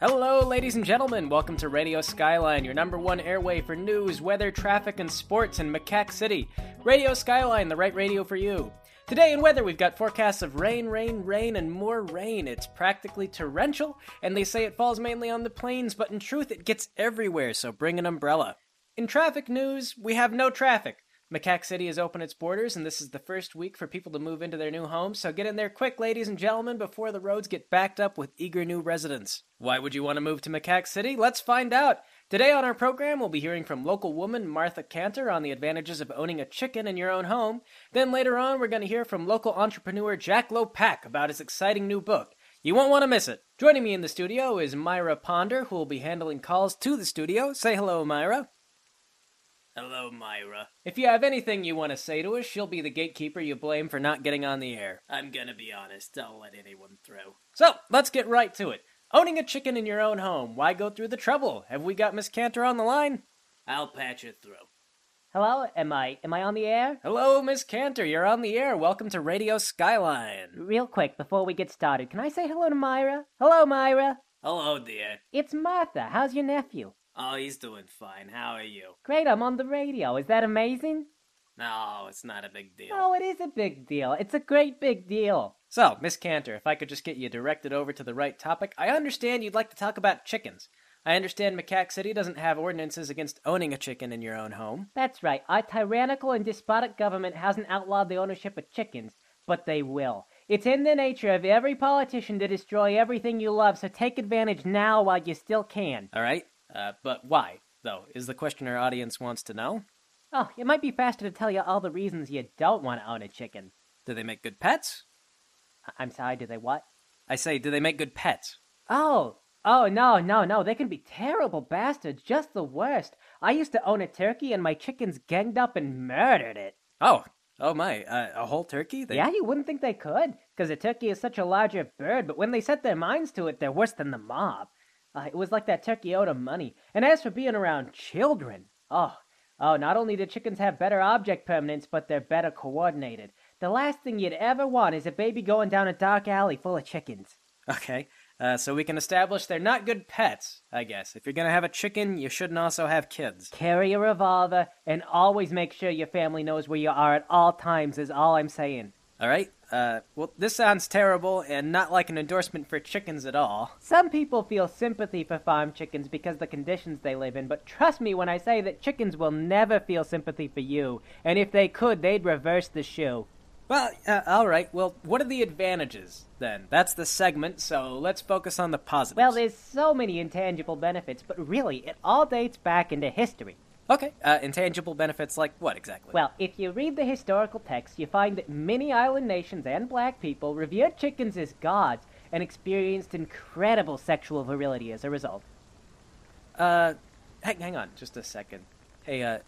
Hello, ladies and gentlemen. Welcome to Radio Skyline, your number one airway for news, weather, traffic, and sports in Macaque City. Radio Skyline, the right radio for you. Today in weather, we've got forecasts of rain, rain, rain, and more rain. It's practically torrential, and they say it falls mainly on the plains, but in truth, it gets everywhere, so bring an umbrella. In traffic news, we have no traffic. Macaque City has opened its borders, and this is the first week for people to move into their new homes, so get in there quick, ladies and gentlemen, before the roads get backed up with eager new residents. Why would you want to move to Macaque City? Let's find out. Today on our program, we'll be hearing from local woman Martha Cantor on the advantages of owning a chicken in your own home. Then later on, we're going to hear from local entrepreneur Jack Lopak about his exciting new book. You won't want to miss it. Joining me in the studio is Myra Ponder, who will be handling calls to the studio. Say hello, Myra. Hello, Myra. If you have anything you want to say to us, she'll be the gatekeeper you blame for not getting on the air. I'm gonna be honest, I'll let anyone through. So, let's get right to it. Owning a chicken in your own home, why go through the trouble? Have we got Miss Cantor on the line? I'll patch it through. Hello, am I am I on the air? Hello, Miss Cantor, you're on the air. Welcome to Radio Skyline. Real quick before we get started, can I say hello to Myra? Hello, Myra. Hello, dear. It's Martha. How's your nephew? Oh, he's doing fine. How are you? Great, I'm on the radio. Is that amazing? No, it's not a big deal. Oh, it is a big deal. It's a great big deal. So, Miss Cantor, if I could just get you directed over to the right topic, I understand you'd like to talk about chickens. I understand Macaque City doesn't have ordinances against owning a chicken in your own home. That's right. Our tyrannical and despotic government hasn't outlawed the ownership of chickens, but they will. It's in the nature of every politician to destroy everything you love, so take advantage now while you still can. All right? Uh, but why, though, is the question our audience wants to know. Oh, it might be faster to tell you all the reasons you don't want to own a chicken. Do they make good pets? I- I'm sorry, do they what? I say, do they make good pets? Oh, oh, no, no, no. They can be terrible bastards, just the worst. I used to own a turkey and my chickens ganged up and murdered it. Oh, oh my, uh, a whole turkey? They... Yeah, you wouldn't think they could, because a turkey is such a larger bird, but when they set their minds to it, they're worse than the mob. Uh, it was like that turkey owed 'em money. And as for being around children, oh, oh, not only do chickens have better object permanence, but they're better coordinated. The last thing you'd ever want is a baby going down a dark alley full of chickens. Okay, uh, so we can establish they're not good pets, I guess. If you're gonna have a chicken, you shouldn't also have kids. Carry a revolver and always make sure your family knows where you are at all times, is all I'm saying. All right? Uh, well, this sounds terrible and not like an endorsement for chickens at all. Some people feel sympathy for farm chickens because of the conditions they live in, but trust me when I say that chickens will never feel sympathy for you, and if they could, they'd reverse the shoe. Well, uh, all right. Well, what are the advantages then? That's the segment, so let's focus on the positives. Well, there's so many intangible benefits, but really, it all dates back into history. Okay. Uh, intangible benefits like what exactly? Well, if you read the historical texts, you find that many island nations and black people revered chickens as gods and experienced incredible sexual virility as a result. uh, hang, hang on, just a second. Hey, uh,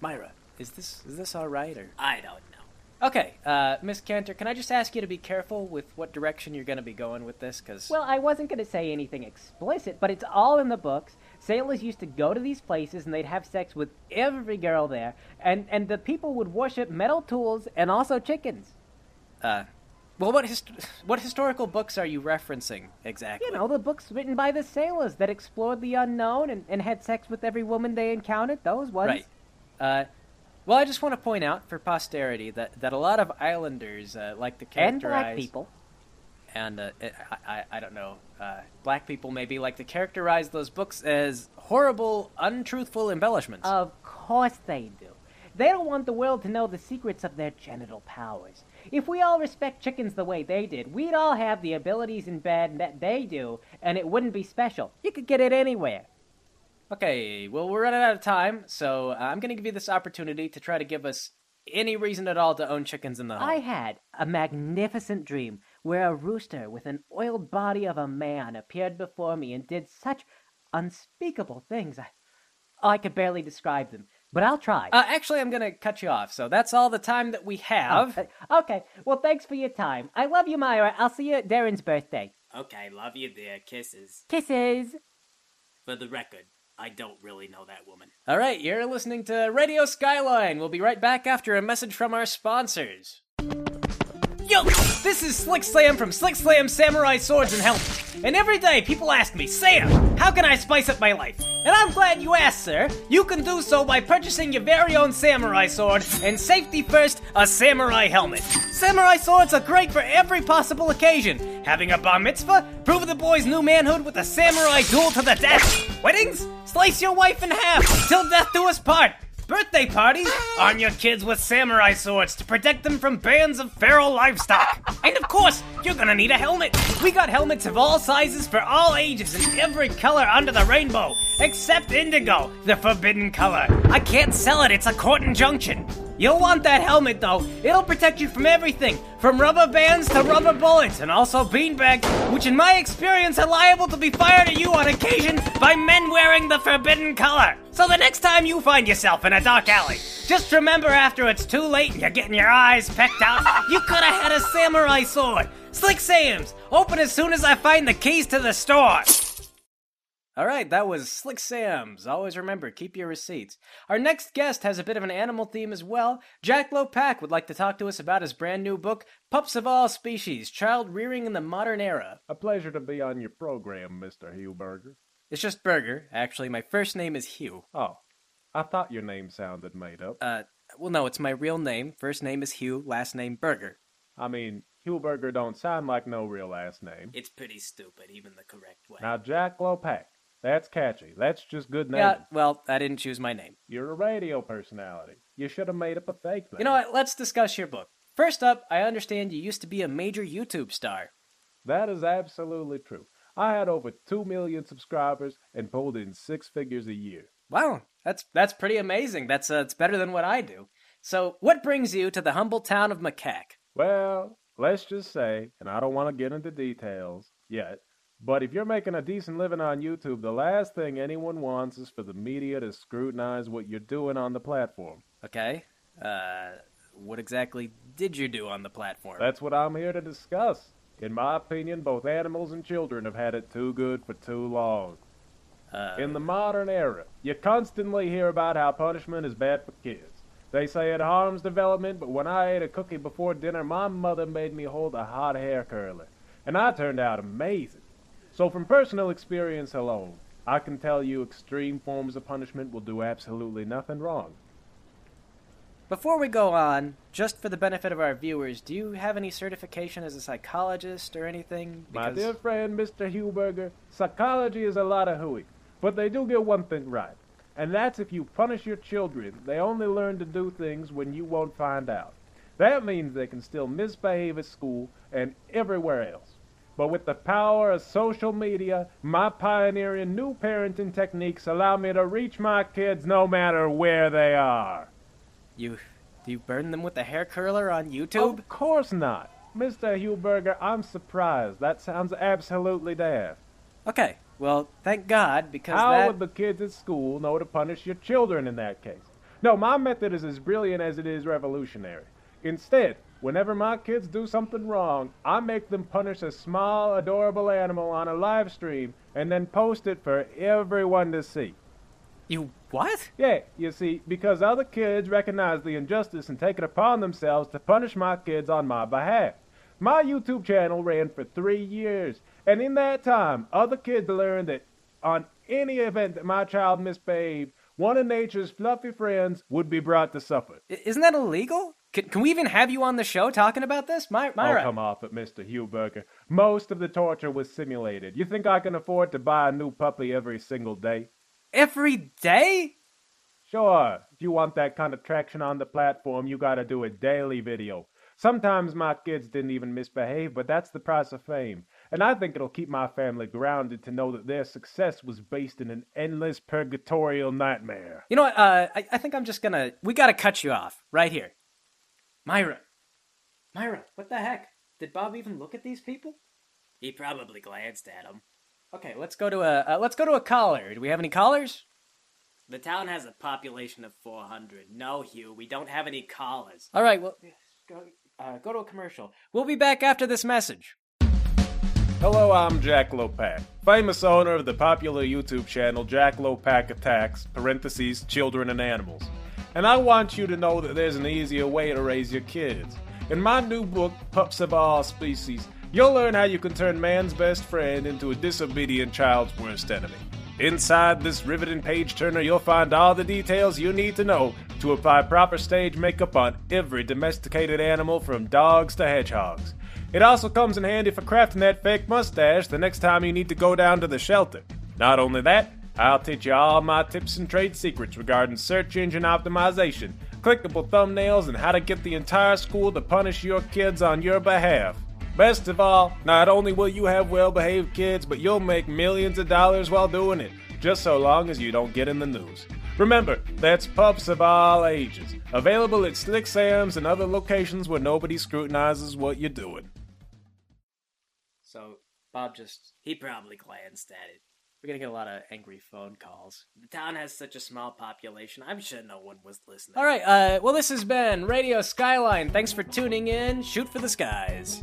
Myra, is this is this all right or? I don't know. Okay, uh, Miss Cantor, can I just ask you to be careful with what direction you're going to be going with this? Because Well, I wasn't going to say anything explicit, but it's all in the books. Sailors used to go to these places and they'd have sex with every girl there, and, and the people would worship metal tools and also chickens. uh, well, what hist- what historical books are you referencing exactly? You know, the books written by the sailors that explored the unknown and, and had sex with every woman they encountered, those ones. Right. Uh, well, I just want to point out for posterity that, that a lot of islanders uh, like to And black people. and uh, I, I I don't know, uh, black people maybe like to characterize those books as horrible, untruthful embellishments. Of course they do. They don't want the world to know the secrets of their genital powers. If we all respect chickens the way they did, we'd all have the abilities in bed that they do, and it wouldn't be special. You could get it anywhere. Okay, well, we're running out of time, so uh, I'm going to give you this opportunity to try to give us any reason at all to own chickens in the home. I had a magnificent dream where a rooster with an oiled body of a man appeared before me and did such unspeakable things. I, I could barely describe them, but I'll try. Uh, actually, I'm going to cut you off, so that's all the time that we have. Uh, okay, well, thanks for your time. I love you, Myra. I'll see you at Darren's birthday. Okay, love you, dear. Kisses. Kisses. For the record, I don't really know that woman. All right, you're listening to Radio Skyline. We'll be right back after a message from our sponsors. Yo, this is Slick Sam from Slick Slam Samurai Swords and Helmets. And every day people ask me, Sam, how can I spice up my life? And I'm glad you asked, sir. You can do so by purchasing your very own samurai sword and safety first, a samurai helmet. Samurai swords are great for every possible occasion. Having a bar mitzvah, prove the boy's new manhood with a samurai duel to the death. Weddings, slice your wife in half till death do us part. Birthday parties, arm your kids with samurai swords to protect them from bands of feral livestock. And of course, you're gonna need a helmet. We got helmets of all sizes for all ages and every color under the rainbow, except indigo, the forbidden color. I can't sell it, it's a court injunction. You'll want that helmet though. It'll protect you from everything, from rubber bands to rubber bullets, and also beanbags, which in my experience are liable to be fired at you on occasion by men wearing the forbidden color. So the next time you find yourself in a dark alley, just remember after it's too late and you're getting your eyes pecked out, you could have had a samurai sword. Slick Sam's, open as soon as I find the keys to the store. All right, that was Slick Sam's. Always remember, keep your receipts. Our next guest has a bit of an animal theme as well. Jack Lopak would like to talk to us about his brand new book, Pups of All Species Child Rearing in the Modern Era. A pleasure to be on your program, Mr. Huberger. It's just Burger. Actually, my first name is Hugh. Oh, I thought your name sounded made up. Uh, well, no, it's my real name. First name is Hugh, last name Burger. I mean, Huberger don't sound like no real last name. It's pretty stupid, even the correct way. Now, Jack Lopak. That's catchy. That's just good name. Yeah, well, I didn't choose my name. You're a radio personality. You should have made up a fake name. You know what? Let's discuss your book. First up, I understand you used to be a major YouTube star. That is absolutely true. I had over 2 million subscribers and pulled in six figures a year. Wow, that's that's pretty amazing. That's uh, it's better than what I do. So, what brings you to the humble town of Macaque? Well, let's just say, and I don't want to get into details yet, but if you're making a decent living on YouTube, the last thing anyone wants is for the media to scrutinize what you're doing on the platform. Okay. Uh, what exactly did you do on the platform? That's what I'm here to discuss. In my opinion, both animals and children have had it too good for too long. Uh, In the modern era, you constantly hear about how punishment is bad for kids. They say it harms development, but when I ate a cookie before dinner, my mother made me hold a hot hair curler, and I turned out amazing. So, from personal experience alone, I can tell you extreme forms of punishment will do absolutely nothing wrong. Before we go on, just for the benefit of our viewers, do you have any certification as a psychologist or anything? My dear friend, Mr. Huberger, psychology is a lot of hooey, but they do get one thing right, and that's if you punish your children, they only learn to do things when you won't find out. That means they can still misbehave at school and everywhere else. But with the power of social media, my pioneering new parenting techniques allow me to reach my kids no matter where they are. you do you burn them with a hair curler on YouTube? Of course not. Mr. Huberger, I'm surprised. That sounds absolutely daft. Okay. Well, thank God because How that would the kids at school know to punish your children in that case? No, my method is as brilliant as it is revolutionary. Instead, whenever my kids do something wrong, I make them punish a small, adorable animal on a live stream and then post it for everyone to see. you what? Yeah, you see, because other kids recognize the injustice and take it upon themselves to punish my kids on my behalf. My YouTube channel ran for three years, and in that time, other kids learned that on any event that my child misbehaved, one of nature's fluffy friends would be brought to suffer. I- Isn't that illegal? Can, can we even have you on the show talking about this? My, Oh, Myra. come off it, Mr. Huberger. Most of the torture was simulated. You think I can afford to buy a new puppy every single day? Every day? Sure, if you want that kind of traction on the platform, you gotta do a daily video. Sometimes my kids didn't even misbehave, but that's the price of fame. And I think it'll keep my family grounded to know that their success was based in an endless purgatorial nightmare. You know what? Uh, I, I think I'm just gonna. We gotta cut you off right here. Myra. Myra, what the heck? Did Bob even look at these people? He probably glanced at them. Okay, let's go to a uh, let's go to a caller. Do we have any callers? The town has a population of 400. No, Hugh, we don't have any callers. All right, well, go uh, go to a commercial. We'll be back after this message. Hello, I'm Jack Lopak, famous owner of the popular YouTube channel Jack Lopak Attacks, parentheses, children and animals. And I want you to know that there's an easier way to raise your kids. In my new book, Pups of All Species, you'll learn how you can turn man's best friend into a disobedient child's worst enemy. Inside this riveting page turner, you'll find all the details you need to know to apply proper stage makeup on every domesticated animal from dogs to hedgehogs. It also comes in handy for crafting that fake mustache the next time you need to go down to the shelter. Not only that, I'll teach you all my tips and trade secrets regarding search engine optimization, clickable thumbnails, and how to get the entire school to punish your kids on your behalf. Best of all, not only will you have well behaved kids, but you'll make millions of dollars while doing it, just so long as you don't get in the news. Remember, that's pups of all ages. Available at Slick Sam's and other locations where nobody scrutinizes what you're doing. So Bob just He probably glanced at it. We're gonna get a lot of angry phone calls. The town has such a small population. I'm sure no one was listening. All right, uh, well, this has been Radio Skyline. Thanks for tuning in. Shoot for the skies.